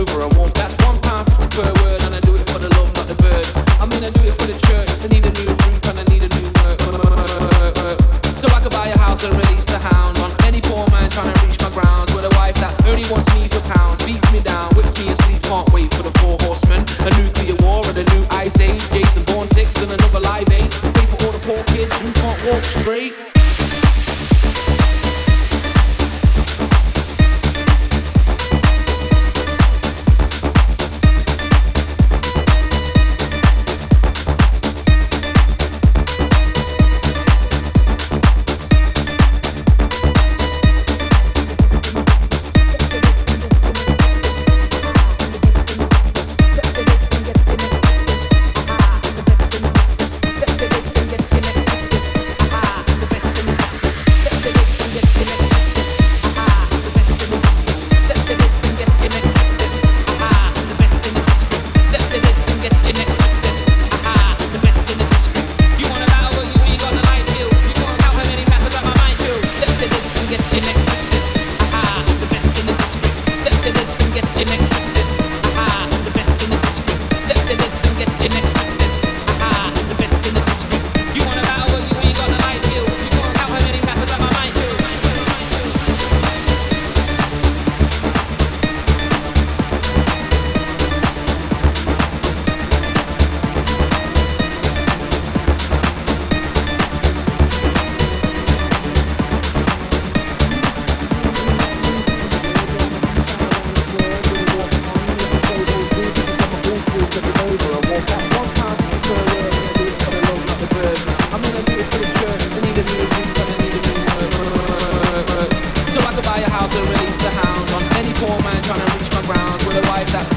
Over and walk. That's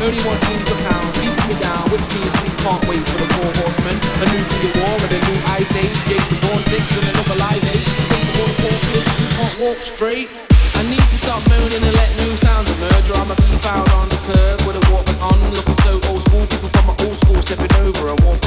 31 teams a pound, beats me down, which means we can't wait for the four horsemen. A new to the war and a new ice age, Jason Bourne 6 and another live age. Wait for the four kids we can't walk straight. I need to stop moaning and let new sounds emerge, or I'ma be found on the curb with a walkman on, looking so old school, people from my old school stepping over and walking.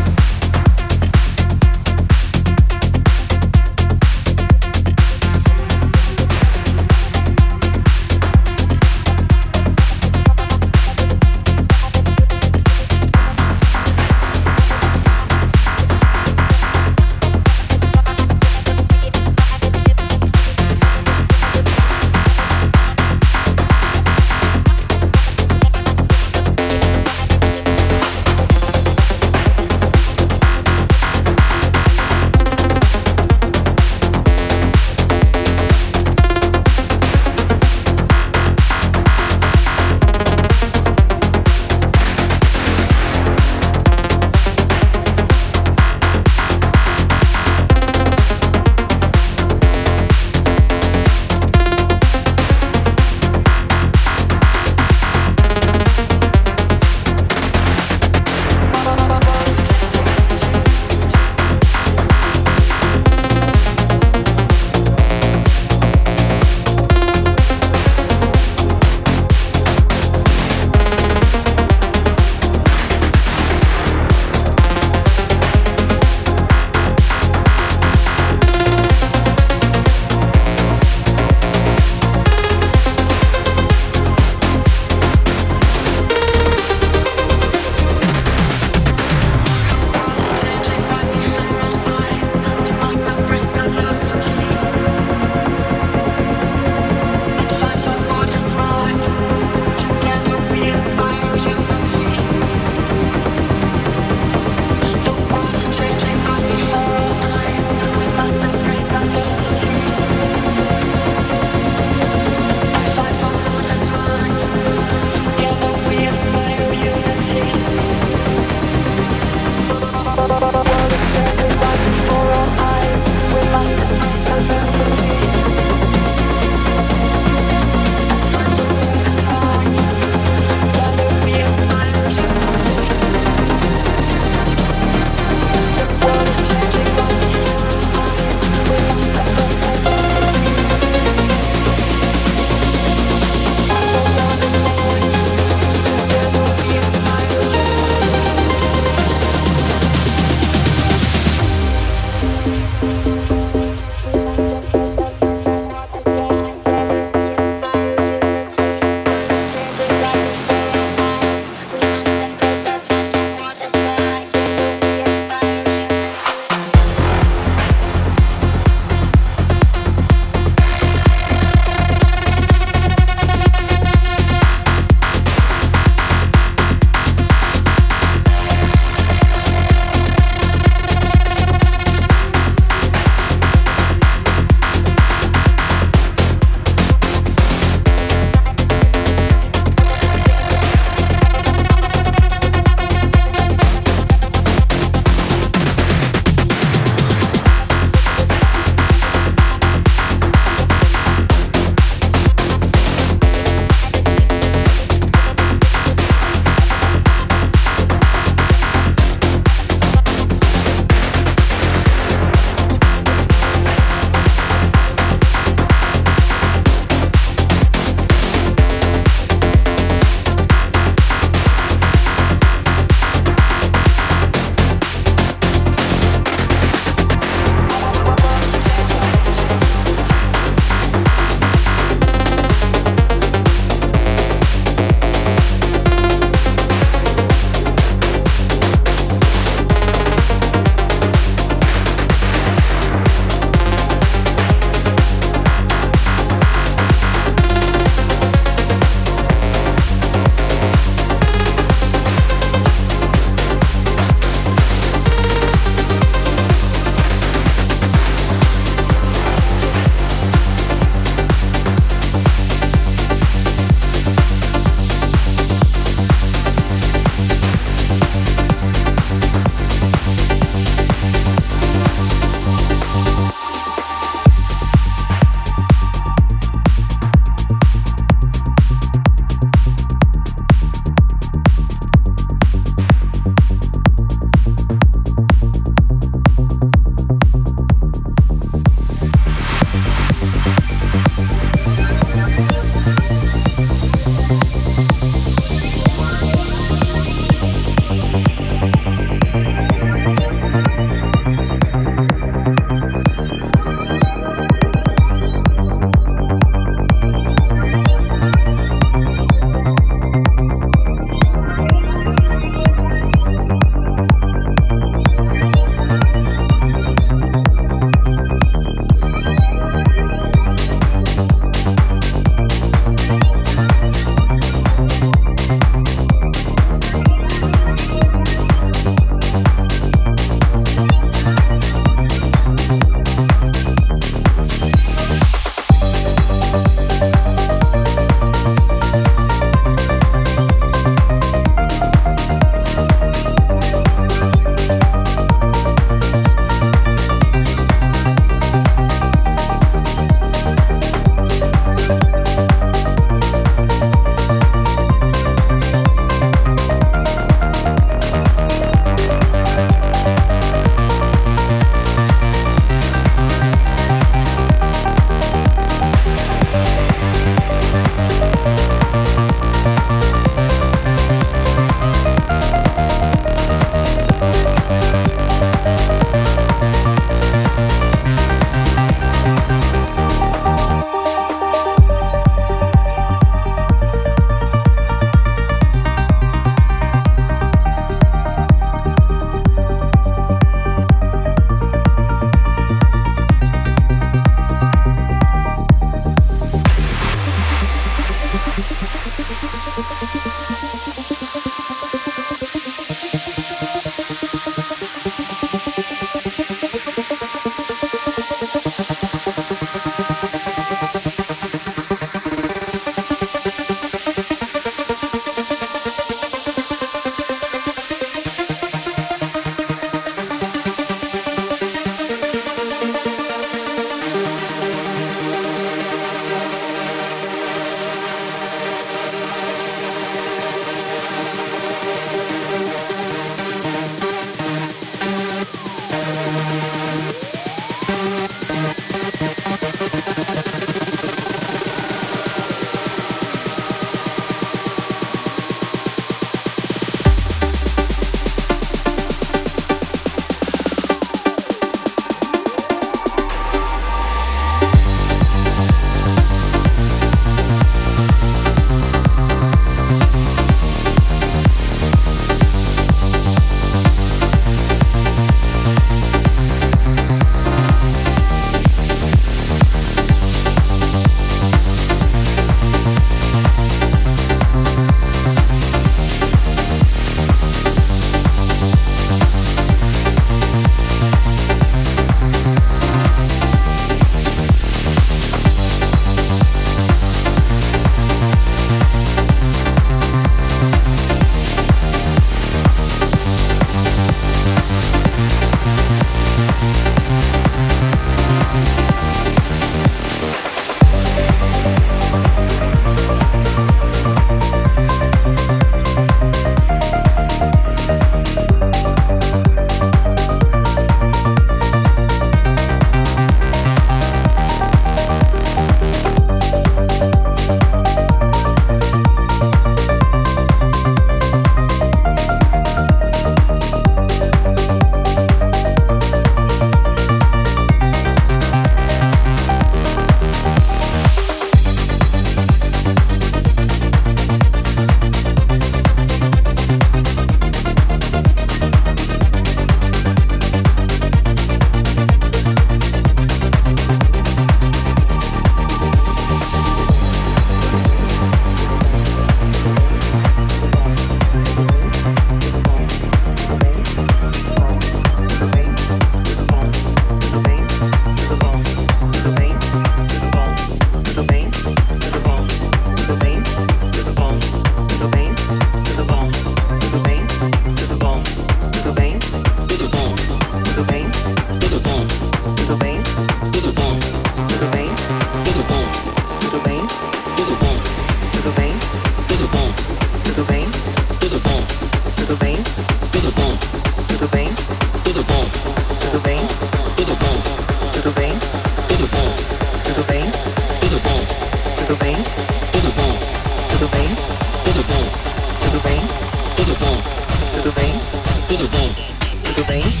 Glink.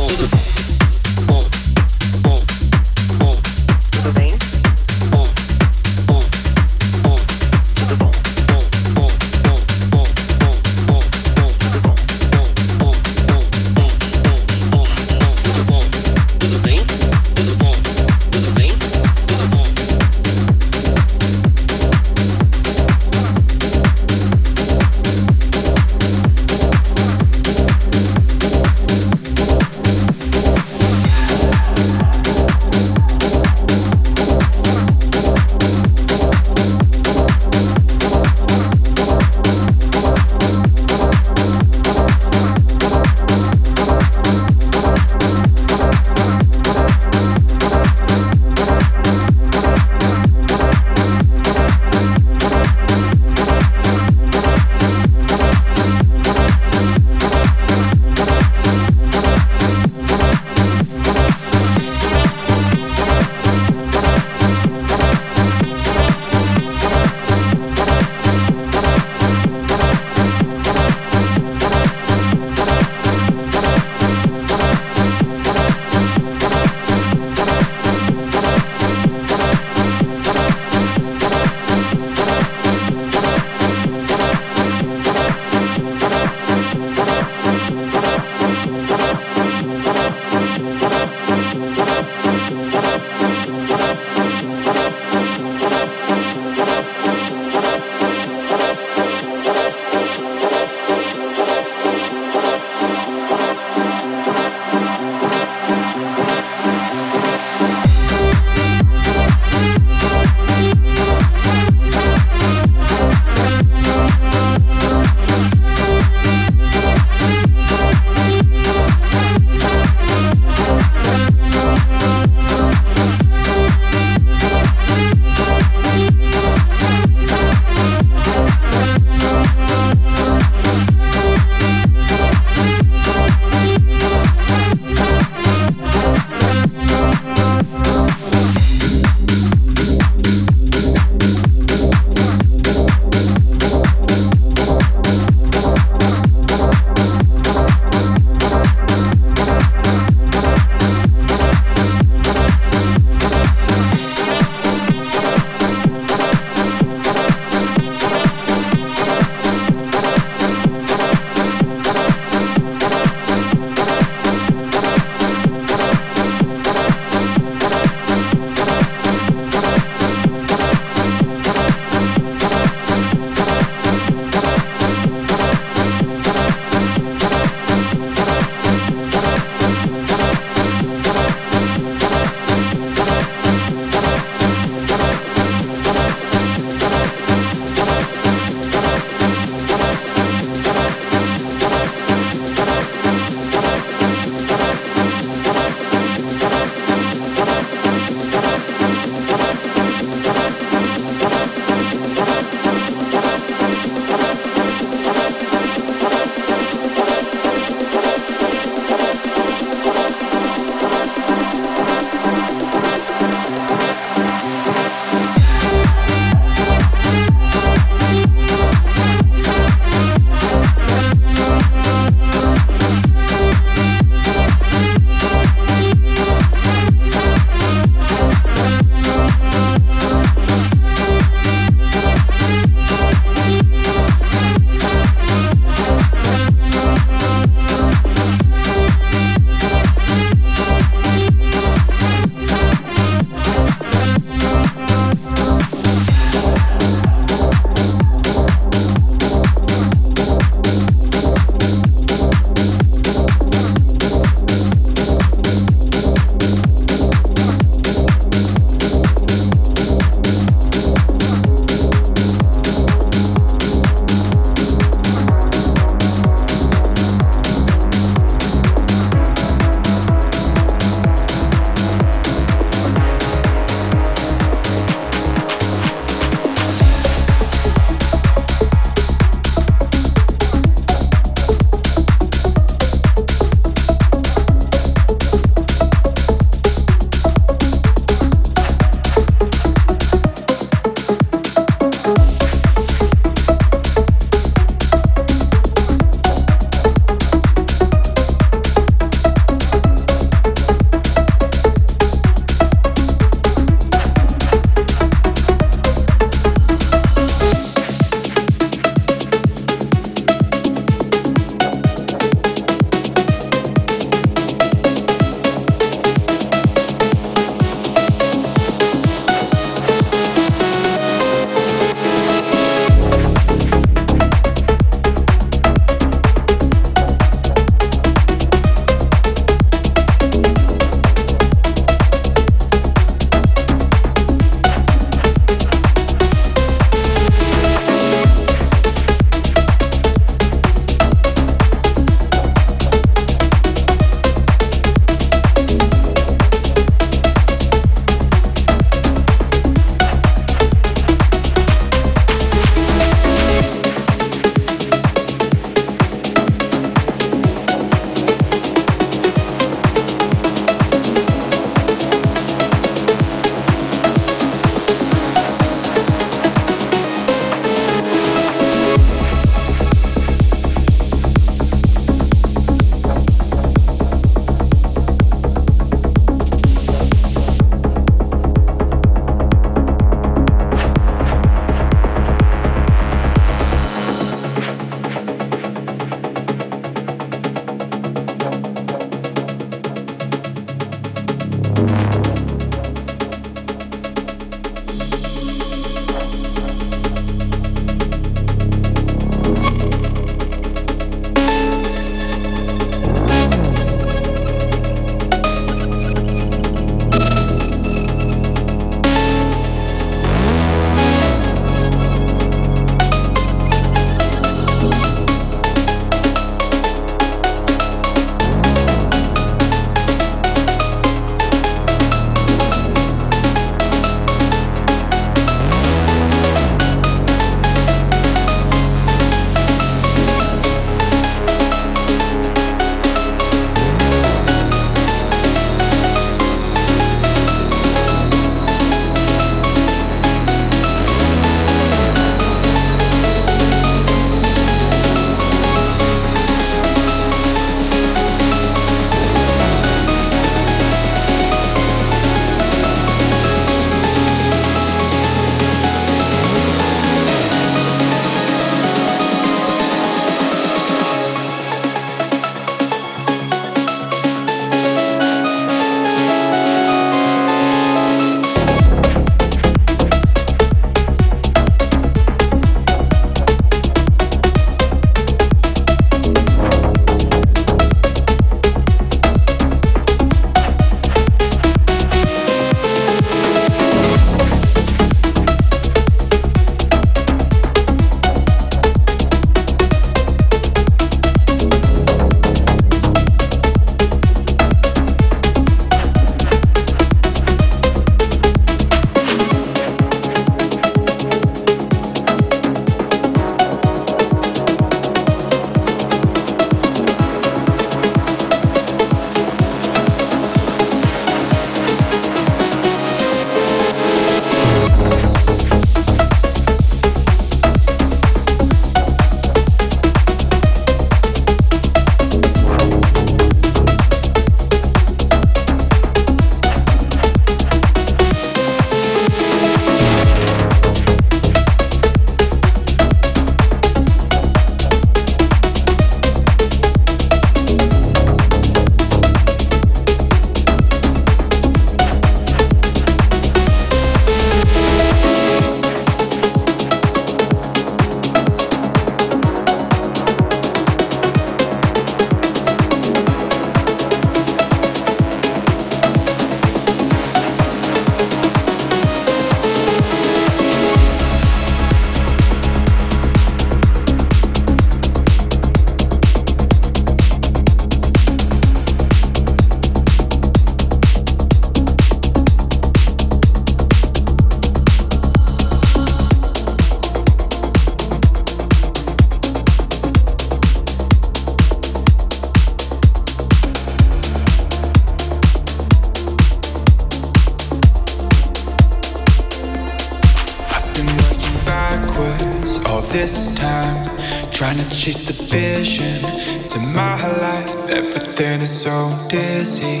Everything is so dizzy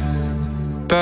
If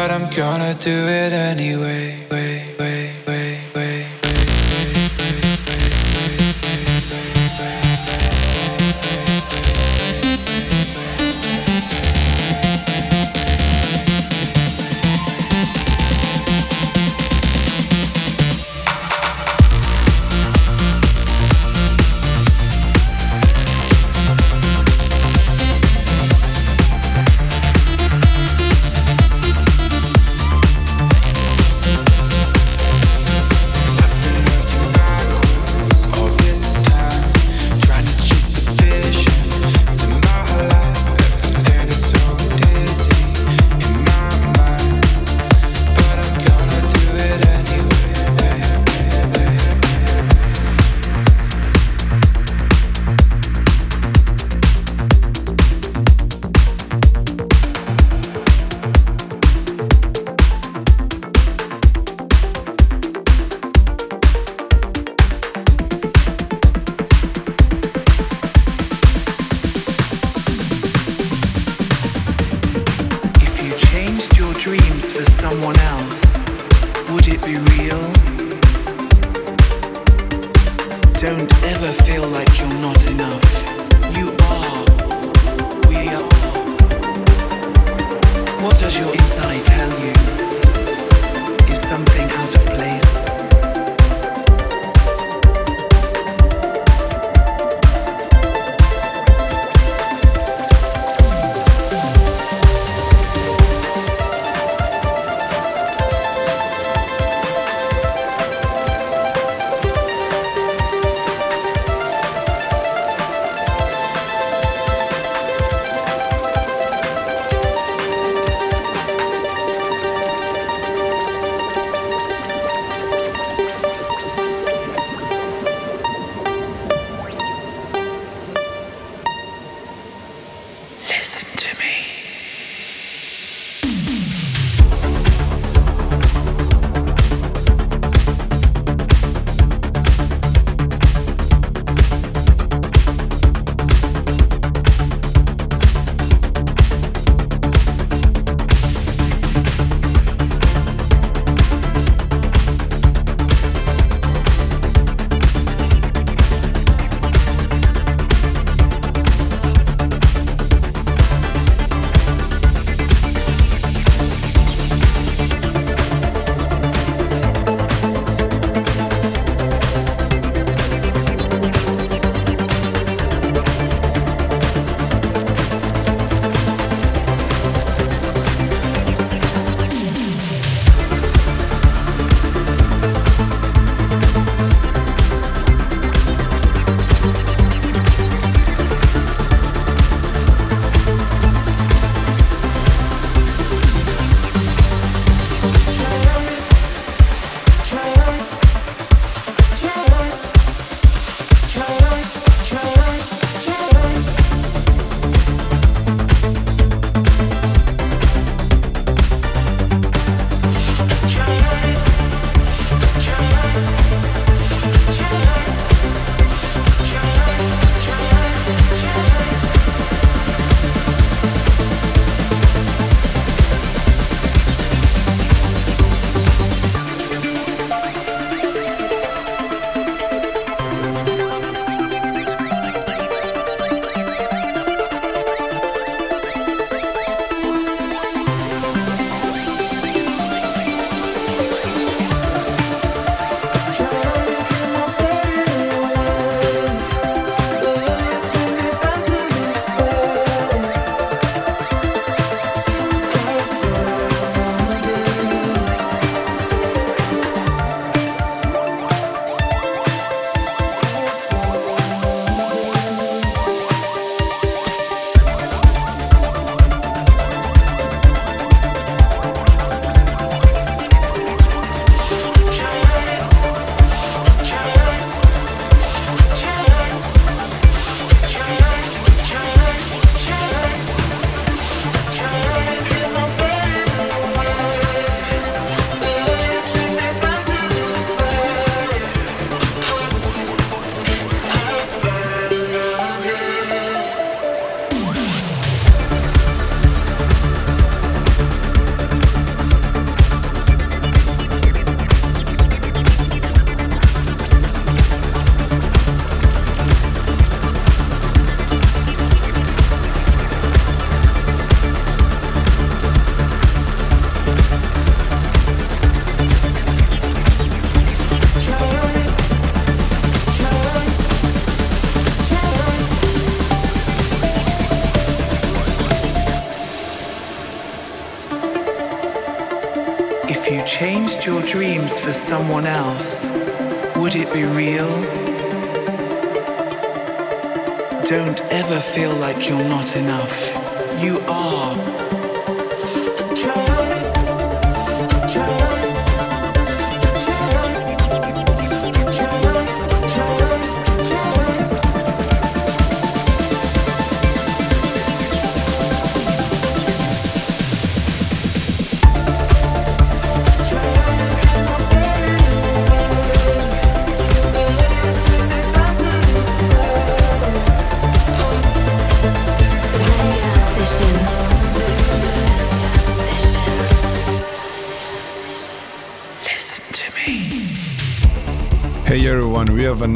for someone else, would it be real? Don't ever feel like you're not enough. You are.